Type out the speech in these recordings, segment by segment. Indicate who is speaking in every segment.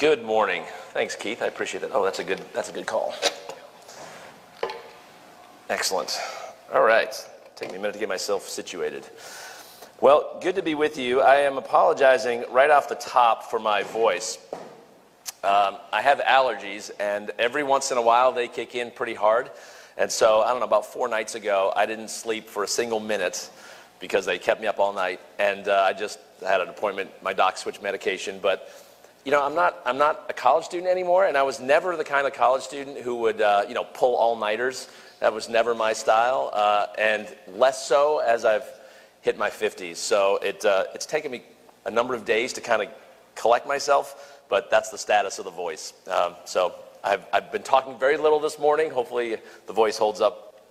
Speaker 1: Good morning. Thanks, Keith. I appreciate that. Oh, that's a good that's a good call. Excellent. All right. Take me a minute to get myself situated. Well, good to be with you. I am apologizing right off the top for my voice. Um, I have allergies, and every once in a while they kick in pretty hard. And so, I don't know, about four nights ago, I didn't sleep for a single minute because they kept me up all night. And uh, I just had an appointment. My doc switched medication. But, you know, I'm not, I'm not a college student anymore, and I was never the kind of college student who would, uh, you know, pull all nighters. That was never my style, uh, and less so as I've hit my 50s. So it, uh, it's taken me a number of days to kind of collect myself, but that's the status of the voice. Um, so I've, I've been talking very little this morning. Hopefully, the voice holds up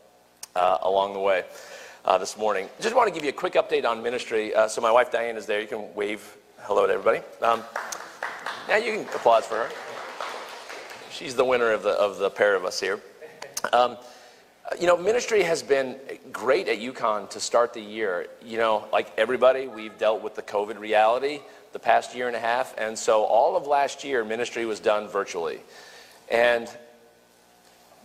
Speaker 1: uh, along the way uh, this morning. Just want to give you a quick update on ministry. Uh, so, my wife Diane is there. You can wave hello to everybody. Um, yeah, you can applause for her. She's the winner of the, of the pair of us here. Um, you know, ministry has been great at UConn to start the year. You know, like everybody, we've dealt with the COVID reality the past year and a half. And so all of last year, ministry was done virtually. And,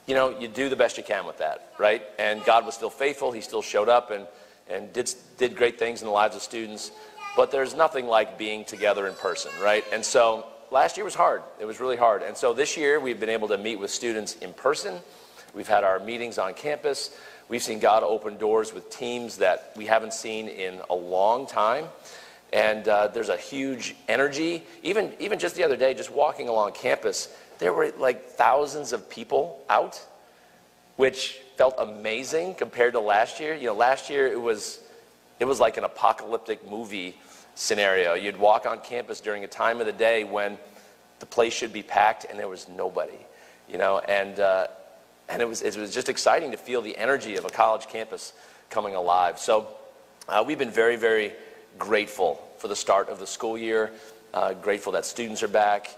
Speaker 1: you know, you do the best you can with that, right? And God was still faithful. He still showed up and, and did, did great things in the lives of students. But there's nothing like being together in person, right? And so last year was hard. It was really hard. And so this year, we've been able to meet with students in person We've had our meetings on campus. We've seen God open doors with teams that we haven't seen in a long time. And uh, there's a huge energy. Even, even just the other day, just walking along campus, there were like thousands of people out, which felt amazing compared to last year. You know, last year it was, it was like an apocalyptic movie scenario. You'd walk on campus during a time of the day when the place should be packed and there was nobody, you know, and, uh, and it was, it was just exciting to feel the energy of a college campus coming alive. So uh, we've been very, very grateful for the start of the school year, uh, grateful that students are back,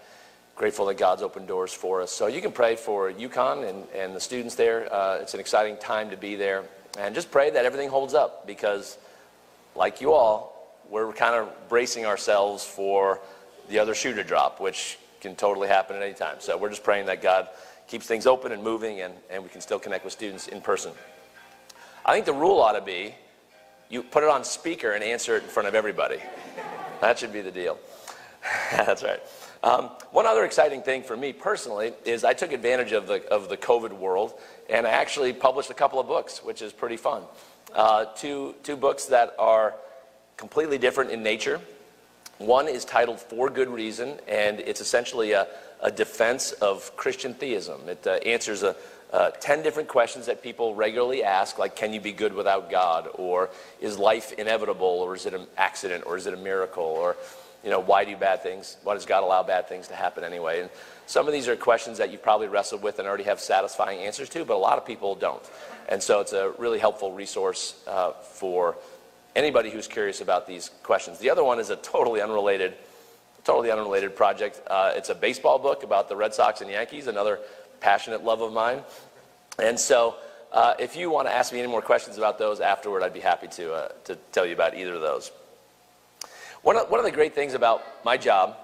Speaker 1: grateful that God's opened doors for us. So you can pray for UConn and, and the students there. Uh, it's an exciting time to be there. And just pray that everything holds up because, like you all, we're kind of bracing ourselves for the other shoe to drop, which can totally happen at any time. So we're just praying that God keeps things open and moving, and, and we can still connect with students in person. I think the rule ought to be you put it on speaker and answer it in front of everybody. That should be the deal. That's right. Um, one other exciting thing for me personally is I took advantage of the, of the COVID world and I actually published a couple of books, which is pretty fun. Uh, two, two books that are completely different in nature. One is titled For Good Reason, and it's essentially a, a defense of Christian theism. It uh, answers a, uh, 10 different questions that people regularly ask, like, can you be good without God? Or is life inevitable? Or is it an accident? Or is it a miracle? Or, you know, why do bad things? Why does God allow bad things to happen anyway? And some of these are questions that you've probably wrestled with and already have satisfying answers to, but a lot of people don't. And so it's a really helpful resource uh, for anybody who's curious about these questions. The other one is a totally unrelated totally unrelated project. Uh, it's a baseball book about the Red Sox and Yankees, another passionate love of mine. And so, uh, if you want to ask me any more questions about those afterward, I'd be happy to, uh, to tell you about either of those. One of, one of the great things about my job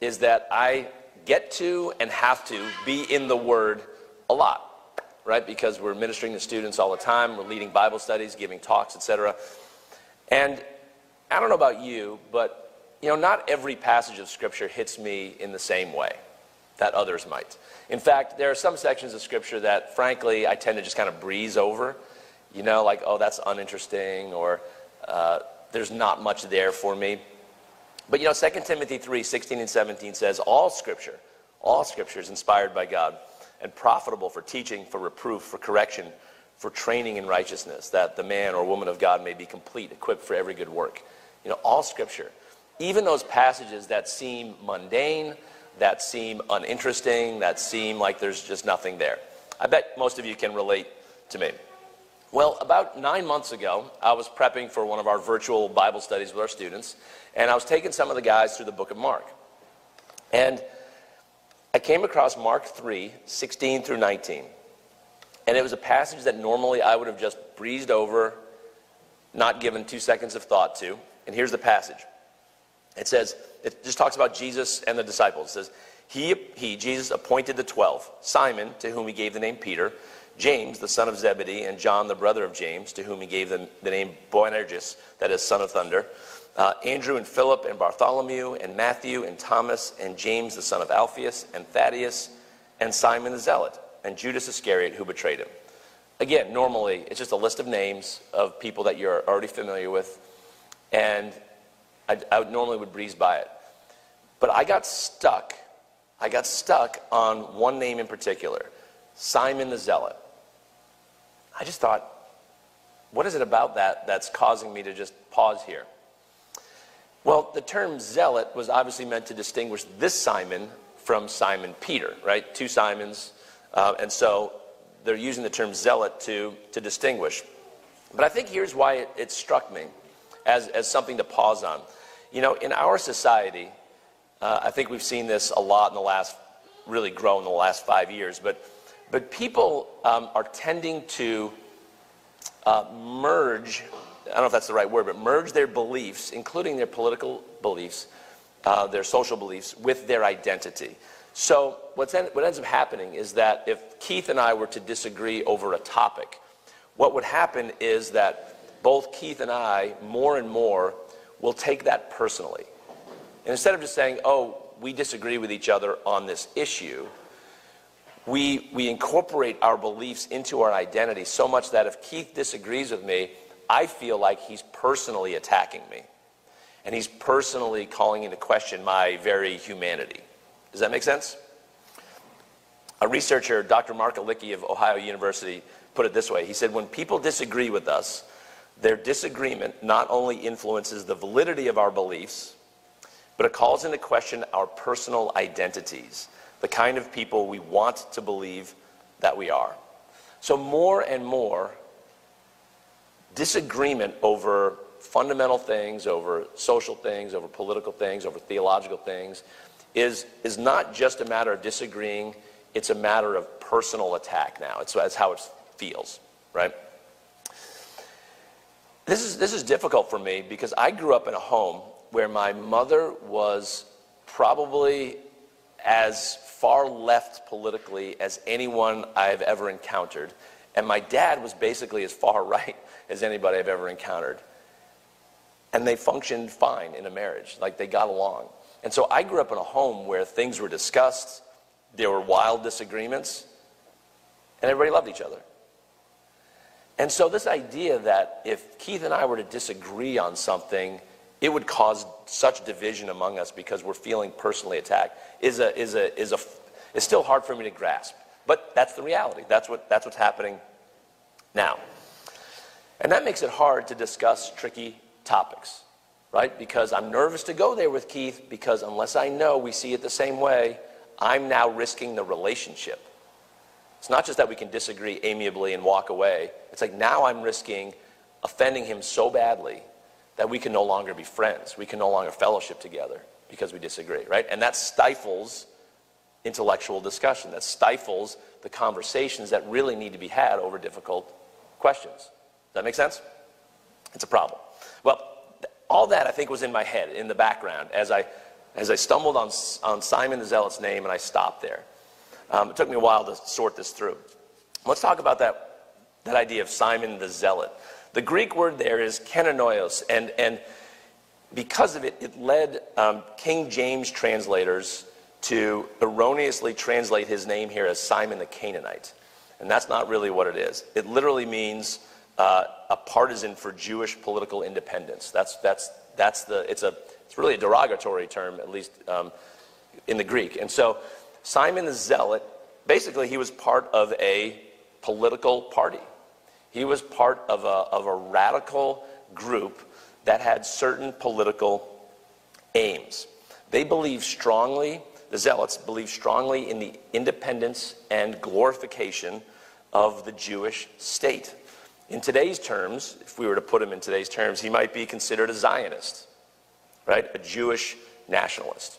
Speaker 1: is that I get to and have to be in the Word a lot, right? Because we're ministering to students all the time, we're leading Bible studies, giving talks, etc. And I don't know about you, but you know, not every passage of Scripture hits me in the same way that others might. In fact, there are some sections of Scripture that, frankly, I tend to just kind of breeze over. You know, like, oh, that's uninteresting, or uh, there's not much there for me. But, you know, 2 Timothy 3 16 and 17 says, All Scripture, all Scripture is inspired by God and profitable for teaching, for reproof, for correction, for training in righteousness, that the man or woman of God may be complete, equipped for every good work. You know, all Scripture even those passages that seem mundane, that seem uninteresting, that seem like there's just nothing there. I bet most of you can relate to me. Well, about nine months ago, I was prepping for one of our virtual Bible studies with our students, and I was taking some of the guys through the book of Mark. And I came across Mark 3 16 through 19. And it was a passage that normally I would have just breezed over, not given two seconds of thought to. And here's the passage it says, it just talks about Jesus and the disciples. It says, He, he, Jesus, appointed the twelve Simon, to whom he gave the name Peter, James, the son of Zebedee, and John, the brother of James, to whom he gave the, the name Boanerges, that is, son of thunder, uh, Andrew and Philip and Bartholomew and Matthew and Thomas and James, the son of Alphaeus, and Thaddeus and Simon the Zealot, and Judas Iscariot, who betrayed him. Again, normally, it's just a list of names of people that you're already familiar with, and I, I normally would breeze by it. But I got stuck I got stuck on one name in particular Simon the Zealot. I just thought, what is it about that that's causing me to just pause here? Well, the term zealot was obviously meant to distinguish this Simon from Simon Peter, right? Two Simons. Uh, and so they're using the term zealot to, to distinguish. But I think here's why it, it struck me as, as something to pause on. You know, in our society, uh, I think we've seen this a lot in the last, really grow in the last five years. But, but people um, are tending to uh, merge, I don't know if that's the right word, but merge their beliefs, including their political beliefs, uh, their social beliefs, with their identity. So what's en- what ends up happening is that if Keith and I were to disagree over a topic, what would happen is that both Keith and I, more and more, will take that personally. And instead of just saying, oh, we disagree with each other on this issue, we, we incorporate our beliefs into our identity so much that if Keith disagrees with me, I feel like he's personally attacking me. And he's personally calling into question my very humanity. Does that make sense? A researcher, Dr. Mark Alicke of Ohio University, put it this way. He said, When people disagree with us, their disagreement not only influences the validity of our beliefs, but it calls into question our personal identities, the kind of people we want to believe that we are. So, more and more, disagreement over fundamental things, over social things, over political things, over theological things, is, is not just a matter of disagreeing, it's a matter of personal attack now. It's, it's how it feels, right? This is, this is difficult for me because I grew up in a home where my mother was probably as far left politically as anyone I've ever encountered. And my dad was basically as far right as anybody I've ever encountered. And they functioned fine in a marriage, like they got along. And so I grew up in a home where things were discussed, there were wild disagreements, and everybody loved each other. And so, this idea that if Keith and I were to disagree on something, it would cause such division among us because we're feeling personally attacked is a is a is a is still hard for me to grasp. But that's the reality. That's what that's what's happening now. And that makes it hard to discuss tricky topics, right? Because I'm nervous to go there with Keith because unless I know we see it the same way, I'm now risking the relationship. It's not just that we can disagree amiably and walk away. It's like now I'm risking offending him so badly that we can no longer be friends. We can no longer fellowship together because we disagree, right? And that stifles intellectual discussion. That stifles the conversations that really need to be had over difficult questions. Does that make sense? It's a problem. Well, all that I think was in my head, in the background, as I, as I stumbled on, on Simon the Zealot's name and I stopped there. Um, it took me a while to sort this through. Let's talk about that, that idea of Simon the Zealot. The Greek word there is Kananaios, and, and because of it, it led um, King James translators to erroneously translate his name here as Simon the Canaanite. And that's not really what it is. It literally means a partisan for Jewish political independence. That's, that's, that's the, it's, a, it's really a derogatory term, at least um, in the Greek. And so Simon the Zealot, basically, he was part of a political party. He was part of a, of a radical group that had certain political aims. They believed strongly, the Zealots believed strongly in the independence and glorification of the Jewish state. In today's terms, if we were to put him in today's terms, he might be considered a Zionist, right? A Jewish nationalist.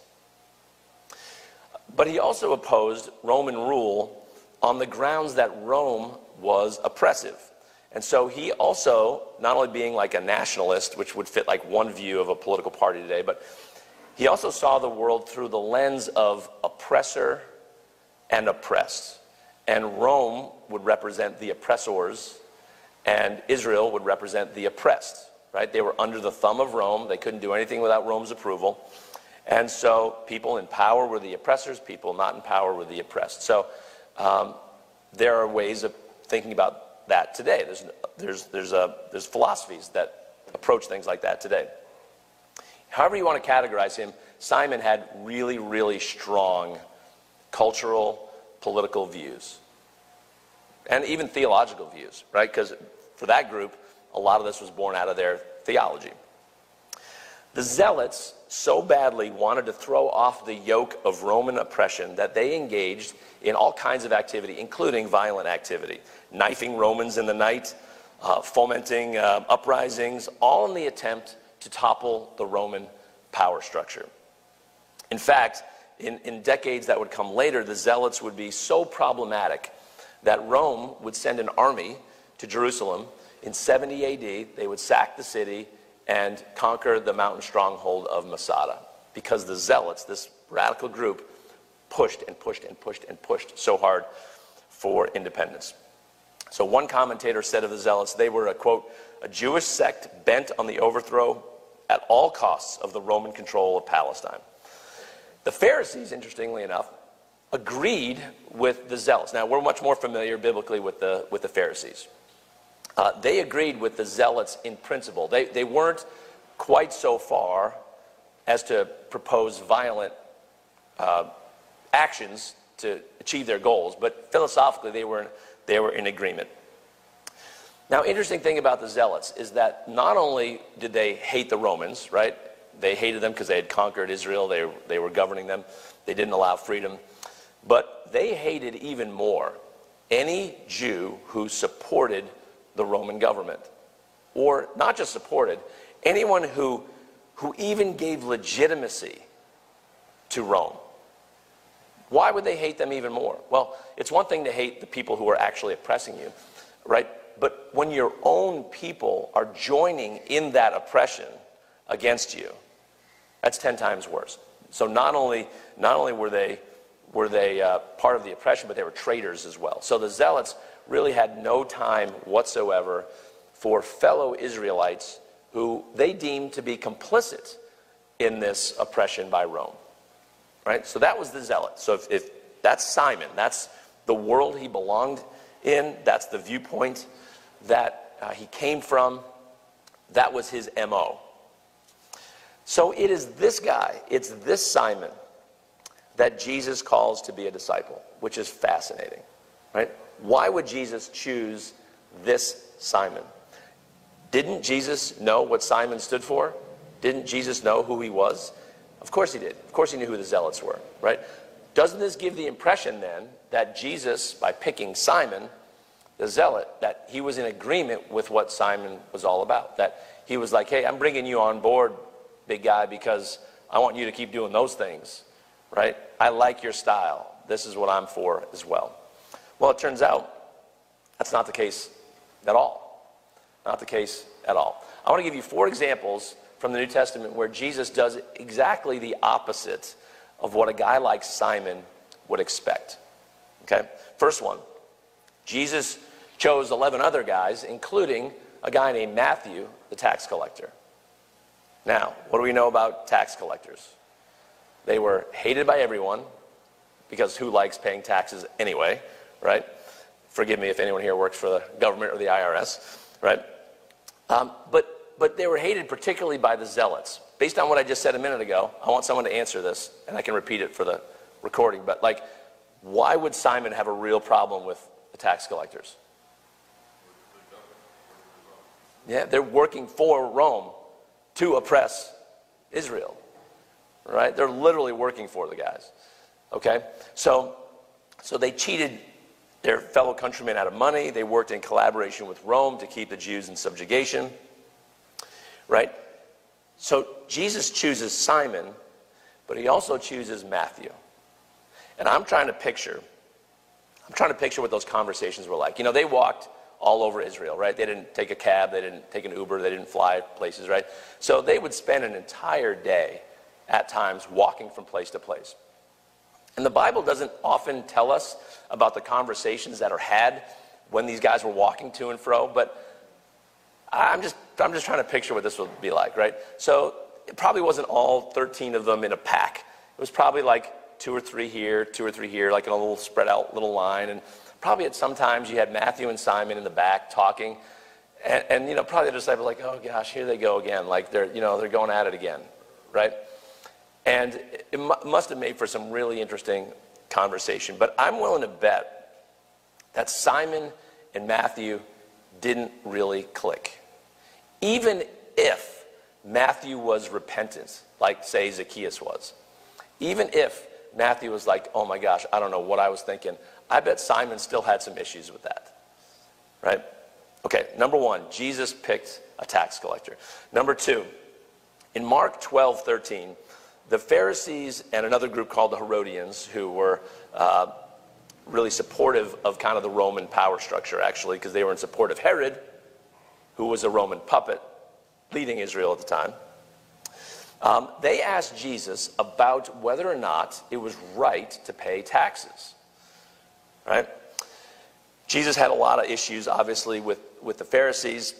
Speaker 1: But he also opposed Roman rule on the grounds that Rome was oppressive. And so he also, not only being like a nationalist, which would fit like one view of a political party today, but he also saw the world through the lens of oppressor and oppressed. And Rome would represent the oppressors, and Israel would represent the oppressed, right? They were under the thumb of Rome. They couldn't do anything without Rome's approval. And so people in power were the oppressors, people not in power were the oppressed. So um, there are ways of thinking about that today. There's, there's, there's, a, there's philosophies that approach things like that today. However, you want to categorize him, Simon had really, really strong cultural, political views, and even theological views, right? Because for that group, a lot of this was born out of their theology. The Zealots so badly wanted to throw off the yoke of Roman oppression that they engaged in all kinds of activity, including violent activity, knifing Romans in the night, uh, fomenting uh, uprisings, all in the attempt to topple the Roman power structure. In fact, in, in decades that would come later, the Zealots would be so problematic that Rome would send an army to Jerusalem in 70 AD. They would sack the city and conquer the mountain stronghold of Masada because the Zealots, this radical group, pushed and pushed and pushed and pushed so hard for independence. So one commentator said of the Zealots, they were a quote, a Jewish sect bent on the overthrow at all costs of the Roman control of Palestine. The Pharisees, interestingly enough, agreed with the Zealots. Now, we're much more familiar biblically with the, with the Pharisees. Uh, they agreed with the Zealots in principle. They, they weren't quite so far as to propose violent uh, actions to achieve their goals, but philosophically they were, they were in agreement. Now, interesting thing about the Zealots is that not only did they hate the Romans, right? They hated them because they had conquered Israel, they, they were governing them, they didn't allow freedom. But they hated even more any Jew who supported the Roman government. Or not just supported, anyone who, who even gave legitimacy to Rome. Why would they hate them even more? Well, it's one thing to hate the people who are actually oppressing you, right? But when your own people are joining in that oppression against you, that's 10 times worse. So not only, not only were they, were they uh, part of the oppression, but they were traitors as well. So the Zealots really had no time whatsoever for fellow Israelites who they deemed to be complicit in this oppression by Rome. Right? So that was the zealot. So if, if that's Simon, that's the world he belonged in, that's the viewpoint that uh, he came from, that was his MO. So it is this guy, it's this Simon that Jesus calls to be a disciple, which is fascinating, right? Why would Jesus choose this Simon? Didn't Jesus know what Simon stood for? Didn't Jesus know who he was? Of course he did. Of course he knew who the zealots were, right? Doesn't this give the impression then that Jesus, by picking Simon, the zealot, that he was in agreement with what Simon was all about? That he was like, hey, I'm bringing you on board, big guy, because I want you to keep doing those things, right? I like your style. This is what I'm for as well. Well, it turns out that's not the case at all. Not the case at all. I want to give you four examples from the New Testament where Jesus does exactly the opposite of what a guy like Simon would expect. Okay? First one Jesus chose 11 other guys, including a guy named Matthew, the tax collector. Now, what do we know about tax collectors? They were hated by everyone because who likes paying taxes anyway, right? Forgive me if anyone here works for the government or the IRS, right? Um, but, but they were hated particularly by the zealots. Based on what I just said a minute ago, I want someone to answer this, and I can repeat it for the recording. But, like, why would Simon have a real problem with the tax collectors? Yeah, they're working for Rome to oppress Israel. Right? They're literally working for the guys. Okay? So, so they cheated their fellow countrymen out of money. They worked in collaboration with Rome to keep the Jews in subjugation. Right? So Jesus chooses Simon, but he also chooses Matthew. And I'm trying to picture, I'm trying to picture what those conversations were like. You know, they walked all over Israel, right? They didn't take a cab, they didn't take an Uber, they didn't fly places, right? So they would spend an entire day at times walking from place to place. And the Bible doesn't often tell us about the conversations that are had when these guys were walking to and fro, but I'm just, I'm just trying to picture what this would be like, right? So it probably wasn't all 13 of them in a pack. It was probably like two or three here, two or three here, like in a little spread out little line. And probably at some times you had Matthew and Simon in the back talking. And, and you know, probably the disciples like, oh gosh, here they go again. Like they're, you know, they're going at it again, right? And it must have made for some really interesting conversation. But I'm willing to bet that Simon and Matthew didn't really click. Even if Matthew was repentant, like, say, Zacchaeus was, even if Matthew was like, oh my gosh, I don't know what I was thinking, I bet Simon still had some issues with that. Right? Okay, number one, Jesus picked a tax collector. Number two, in Mark 12, 13, the Pharisees and another group called the Herodians, who were uh, really supportive of kind of the Roman power structure, actually, because they were in support of Herod, who was a Roman puppet leading Israel at the time. Um, they asked Jesus about whether or not it was right to pay taxes. Right? Jesus had a lot of issues, obviously, with, with the Pharisees.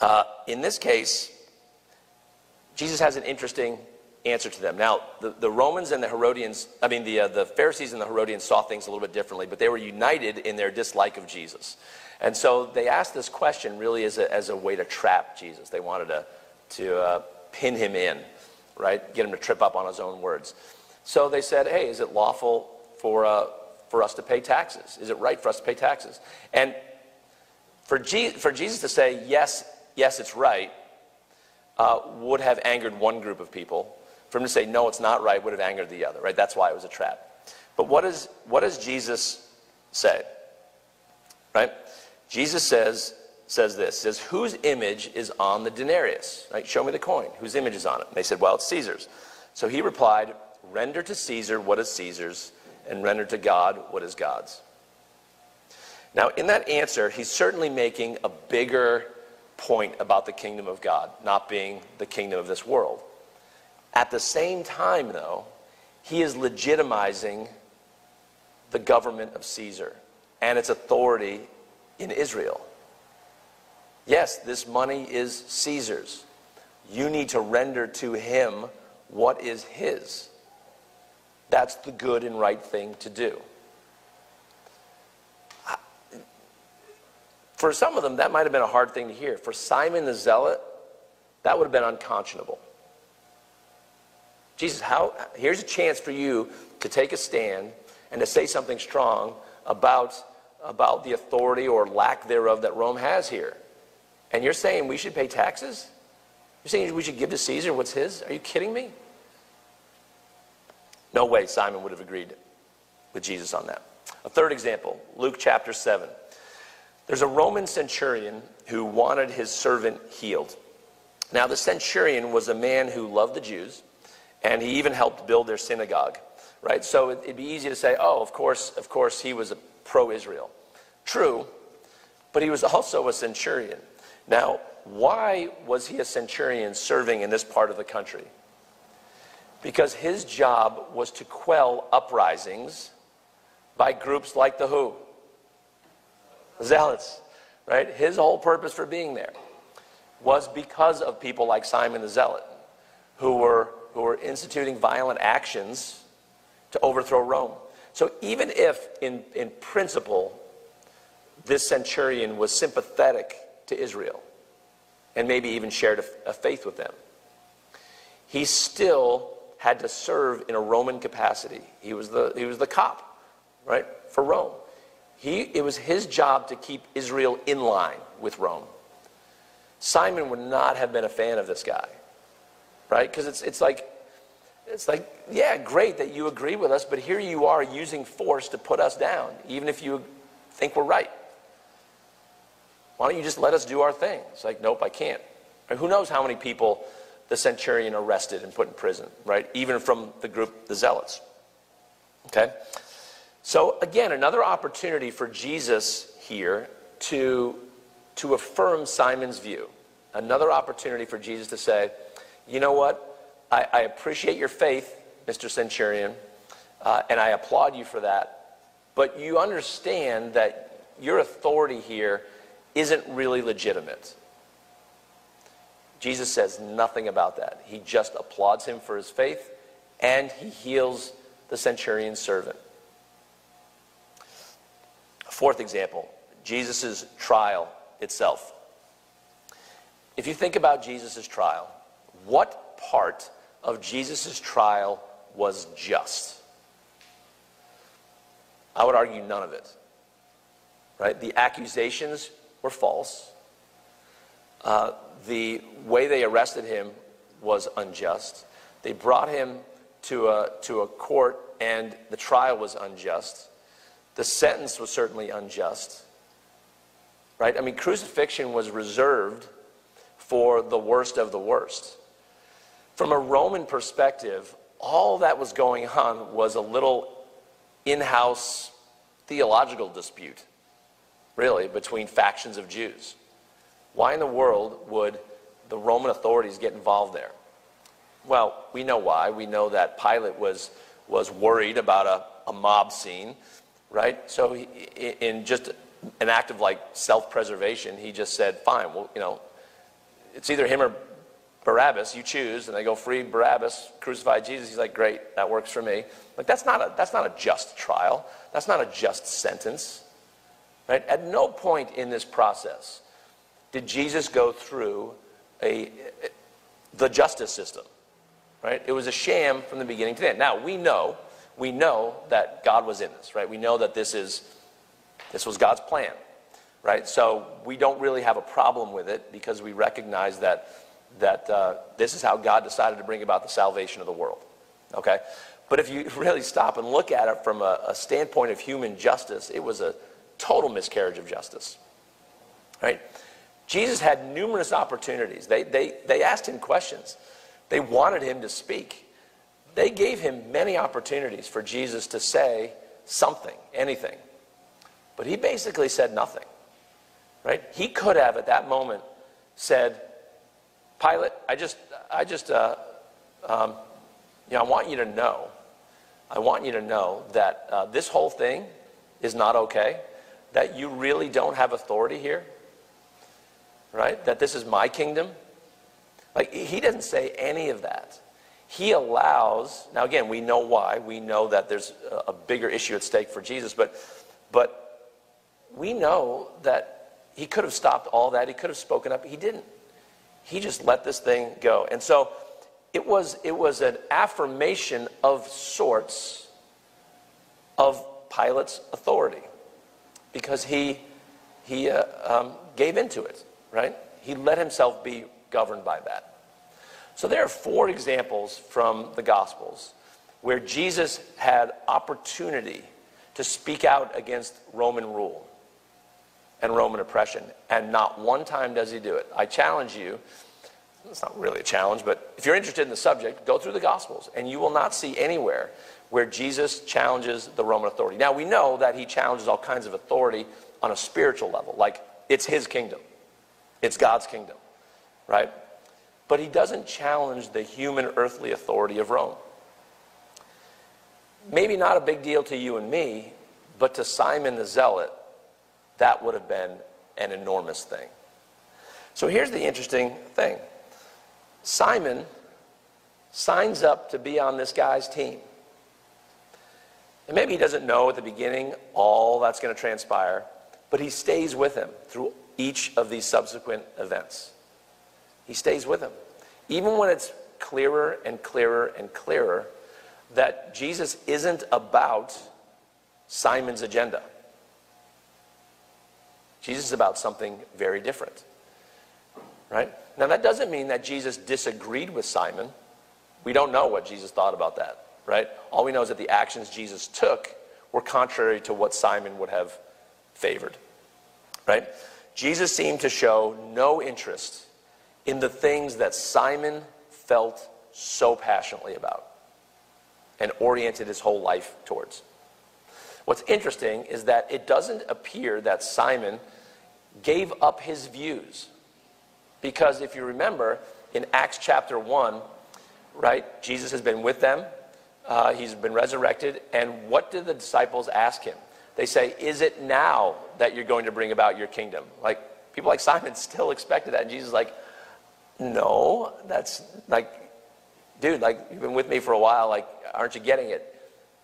Speaker 1: Uh, in this case, Jesus has an interesting answer to them. Now, the, the Romans and the Herodians, I mean, the, uh, the Pharisees and the Herodians saw things a little bit differently, but they were united in their dislike of Jesus. And so they asked this question really as a, as a way to trap Jesus. They wanted to, to uh, pin him in, right? Get him to trip up on his own words. So they said, hey, is it lawful for, uh, for us to pay taxes? Is it right for us to pay taxes? And for, Je- for Jesus to say, yes, yes, it's right, uh, would have angered one group of people. For him to say, no, it's not right, would have angered the other, right? That's why it was a trap. But what, is, what does Jesus say? Right? Jesus says, says this, says, whose image is on the denarius? Right? Show me the coin. Whose image is on it? And they said, well, it's Caesar's. So he replied, render to Caesar what is Caesar's, and render to God what is God's. Now, in that answer, he's certainly making a bigger point about the kingdom of God not being the kingdom of this world. At the same time, though, he is legitimizing the government of Caesar and its authority in Israel. Yes, this money is Caesar's. You need to render to him what is his. That's the good and right thing to do. For some of them, that might have been a hard thing to hear. For Simon the Zealot, that would have been unconscionable. Jesus, how, here's a chance for you to take a stand and to say something strong about, about the authority or lack thereof that Rome has here. And you're saying we should pay taxes? You're saying we should give to Caesar what's his? Are you kidding me? No way Simon would have agreed with Jesus on that. A third example, Luke chapter 7. There's a Roman centurion who wanted his servant healed. Now, the centurion was a man who loved the Jews, and he even helped build their synagogue, right? So it'd be easy to say, oh, of course, of course, he was a pro Israel. True, but he was also a centurion. Now, why was he a centurion serving in this part of the country? Because his job was to quell uprisings by groups like the who? Zealots, right? His whole purpose for being there was because of people like Simon the Zealot, who were, who were instituting violent actions to overthrow Rome. So even if, in, in principle, this centurion was sympathetic to Israel and maybe even shared a, a faith with them, he still had to serve in a Roman capacity. He was the, he was the cop, right, for Rome. He, it was his job to keep Israel in line with Rome. Simon would not have been a fan of this guy, right? Because it's, it's like, it's like, yeah, great that you agree with us, but here you are using force to put us down, even if you think we're right. Why don't you just let us do our thing? It's like, nope, I can't. Right? Who knows how many people the centurion arrested and put in prison, right? Even from the group, the Zealots. Okay? So, again, another opportunity for Jesus here to, to affirm Simon's view. Another opportunity for Jesus to say, you know what? I, I appreciate your faith, Mr. Centurion, uh, and I applaud you for that. But you understand that your authority here isn't really legitimate. Jesus says nothing about that. He just applauds him for his faith and he heals the centurion's servant. Fourth example Jesus' trial itself. If you think about Jesus' trial, what part of Jesus' trial was just? I would argue none of it. Right? The accusations were false. Uh, the way they arrested him was unjust. They brought him to a, to a court, and the trial was unjust. The sentence was certainly unjust. Right? I mean, crucifixion was reserved for the worst of the worst. From a Roman perspective, all that was going on was a little in house theological dispute, really, between factions of Jews. Why in the world would the Roman authorities get involved there? Well, we know why. We know that Pilate was, was worried about a, a mob scene, right? So, he, in just an act of like self preservation, he just said, fine, well, you know, it's either him or Barabbas, you choose, and they go free Barabbas, crucify Jesus. He's like, great, that works for me. Like that's not a that's not a just trial. That's not a just sentence. Right? At no point in this process did Jesus go through a, the justice system. Right? It was a sham from the beginning to the end. Now we know, we know that God was in this, right? We know that this is this was God's plan. Right? So we don't really have a problem with it because we recognize that that uh, this is how God decided to bring about the salvation of the world. Okay? But if you really stop and look at it from a, a standpoint of human justice, it was a total miscarriage of justice. Right? Jesus had numerous opportunities. They, they, they asked him questions. They wanted him to speak. They gave him many opportunities for Jesus to say something, anything. But he basically said nothing. Right? He could have at that moment said, Pilate, I just, I just, uh, um, you know, I want you to know, I want you to know that uh, this whole thing is not okay, that you really don't have authority here, right? That this is my kingdom. Like, he doesn't say any of that. He allows, now again, we know why. We know that there's a, a bigger issue at stake for Jesus, but, but we know that he could have stopped all that. He could have spoken up. He didn't. He just let this thing go. And so it was, it was an affirmation of sorts of Pilate's authority because he, he uh, um, gave into it, right? He let himself be governed by that. So there are four examples from the Gospels where Jesus had opportunity to speak out against Roman rule and Roman oppression. And not one time does he do it. I challenge you, it's not really a challenge, but if you're interested in the subject, go through the Gospels, and you will not see anywhere where Jesus challenges the Roman authority. Now, we know that he challenges all kinds of authority on a spiritual level, like it's his kingdom, it's God's kingdom, right? But he doesn't challenge the human earthly authority of Rome. Maybe not a big deal to you and me, but to Simon the Zealot, that would have been an enormous thing. So here's the interesting thing Simon signs up to be on this guy's team. And maybe he doesn't know at the beginning all that's going to transpire, but he stays with him through each of these subsequent events. He stays with him. Even when it's clearer and clearer and clearer that Jesus isn't about Simon's agenda. Jesus is about something very different. Right? Now, that doesn't mean that Jesus disagreed with Simon. We don't know what Jesus thought about that. Right? All we know is that the actions Jesus took were contrary to what Simon would have favored. Right? Jesus seemed to show no interest in the things that Simon felt so passionately about and oriented his whole life towards. What's interesting is that it doesn't appear that Simon gave up his views. Because if you remember, in Acts chapter 1, right, Jesus has been with them Uh, he's been resurrected. And what did the disciples ask him? They say, Is it now that you're going to bring about your kingdom? Like, people like Simon still expected that. And Jesus is like, No, that's like, dude, like, you've been with me for a while. Like, aren't you getting it?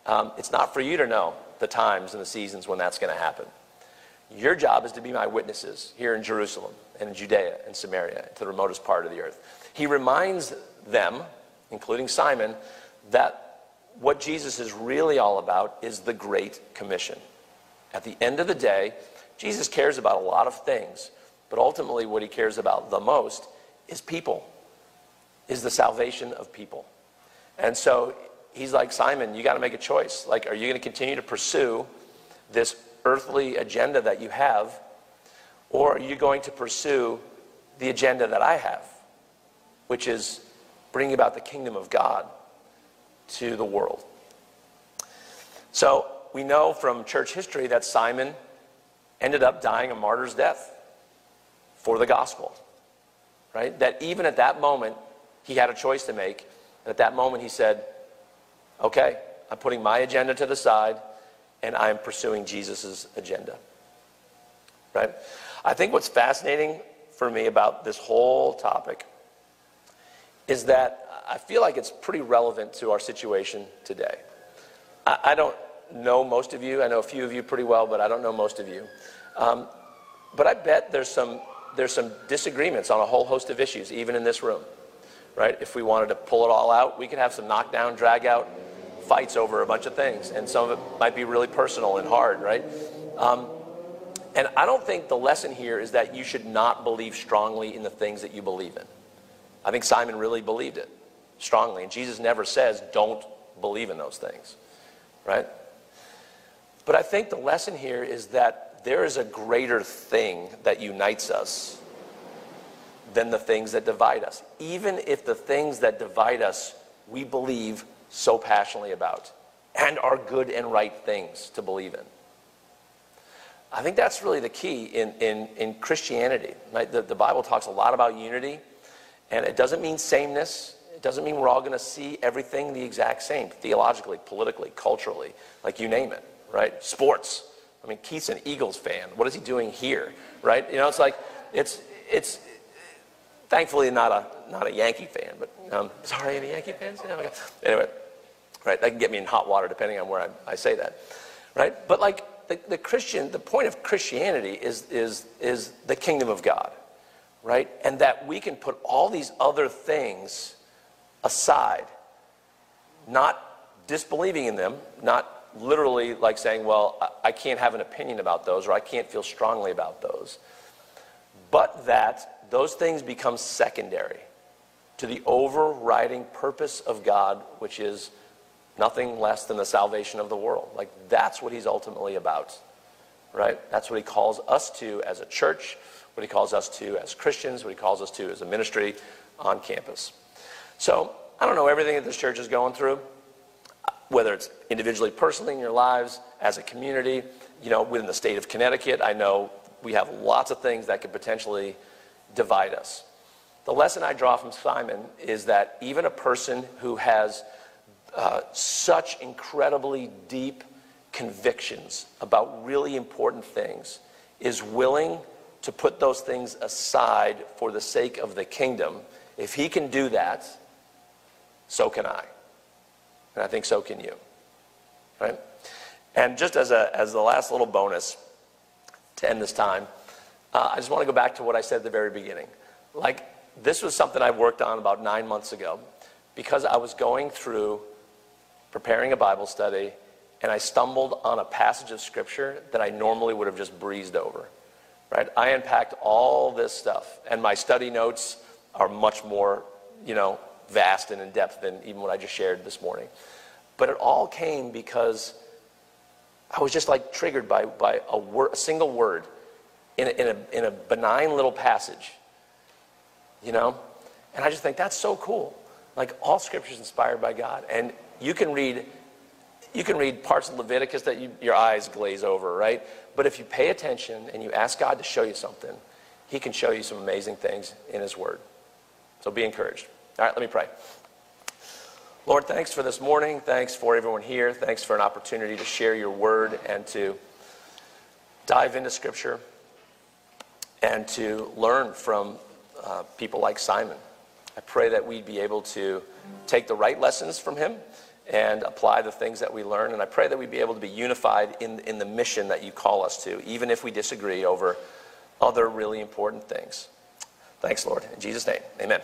Speaker 1: Um, it's not for you to know the times and the seasons when that's going to happen. Your job is to be my witnesses here in Jerusalem and in Judea and Samaria, to the remotest part of the earth. He reminds them, including Simon, that what Jesus is really all about is the Great Commission. At the end of the day, Jesus cares about a lot of things, but ultimately, what he cares about the most is people, is the salvation of people. And so he's like, Simon, you got to make a choice. Like, are you going to continue to pursue this earthly agenda that you have, or are you going to pursue the agenda that I have, which is bringing about the kingdom of God to the world? So we know from church history that Simon ended up dying a martyr's death for the gospel, right? That even at that moment, he had a choice to make. And at that moment, he said, Okay, I'm putting my agenda to the side and I'm pursuing Jesus' agenda. Right? I think what's fascinating for me about this whole topic is that I feel like it's pretty relevant to our situation today. I, I don't know most of you. I know a few of you pretty well, but I don't know most of you. Um, but I bet there's some, there's some disagreements on a whole host of issues, even in this room. Right? If we wanted to pull it all out, we could have some knockdown, drag out fights over a bunch of things, and some of it might be really personal and hard, right? Um, and I don't think the lesson here is that you should not believe strongly in the things that you believe in. I think Simon really believed it strongly, and Jesus never says, don't believe in those things, right? But I think the lesson here is that there is a greater thing that unites us than the things that divide us. Even if the things that divide us we believe so passionately about and are good and right things to believe in. I think that's really the key in, in, in Christianity. Right? The, the Bible talks a lot about unity, and it doesn't mean sameness. It doesn't mean we're all going to see everything the exact same, theologically, politically, culturally, like you name it, right? Sports. I mean, Keith's an Eagles fan. What is he doing here, right? You know, it's like, it's, it's thankfully not a, not a Yankee fan, but um, sorry, any Yankee fans? Yeah, anyway, right? That can get me in hot water depending on where I, I say that, right? But like the, the Christian, the point of Christianity is, is, is the kingdom of God, right? And that we can put all these other things aside, not disbelieving in them, not literally like saying, well, I can't have an opinion about those or I can't feel strongly about those, but that those things become secondary to the overriding purpose of God, which is nothing less than the salvation of the world. Like that's what he's ultimately about, right? That's what he calls us to as a church, what he calls us to as Christians, what he calls us to as a ministry on campus. So I don't know everything that this church is going through, whether it's individually, personally in your lives, as a community, you know, within the state of Connecticut, I know we have lots of things that could potentially divide us. The lesson I draw from Simon is that even a person who has uh, such incredibly deep convictions about really important things is willing to put those things aside for the sake of the kingdom. If he can do that, so can I. And I think so can you. Right? And just as, a, as the last little bonus to end this time, uh, I just want to go back to what I said at the very beginning. Like, this was something I worked on about nine months ago because I was going through preparing a Bible study, and I stumbled on a passage of Scripture that I normally would have just breezed over. Right? I unpacked all this stuff, and my study notes are much more, you know, vast and in depth than even what I just shared this morning. But it all came because I was just like triggered by, by a, word, a single word in a, in, a, in a benign little passage, you know? And I just think that's so cool. Like all scripture is inspired by God. And you can read you can read parts of Leviticus that you, your eyes glaze over, right? But if you pay attention and you ask God to show you something, He can show you some amazing things in His Word. So be encouraged. All right, let me pray. Lord, thanks for this morning. Thanks for everyone here. Thanks for an opportunity to share your word and to dive into Scripture and to learn from uh, people like Simon. I pray that we'd be able to take the right lessons from him and apply the things that we learn. And I pray that we'd be able to be unified in, in the mission that you call us to, even if we disagree over other really important things. Thanks, Lord. In Jesus' name, amen.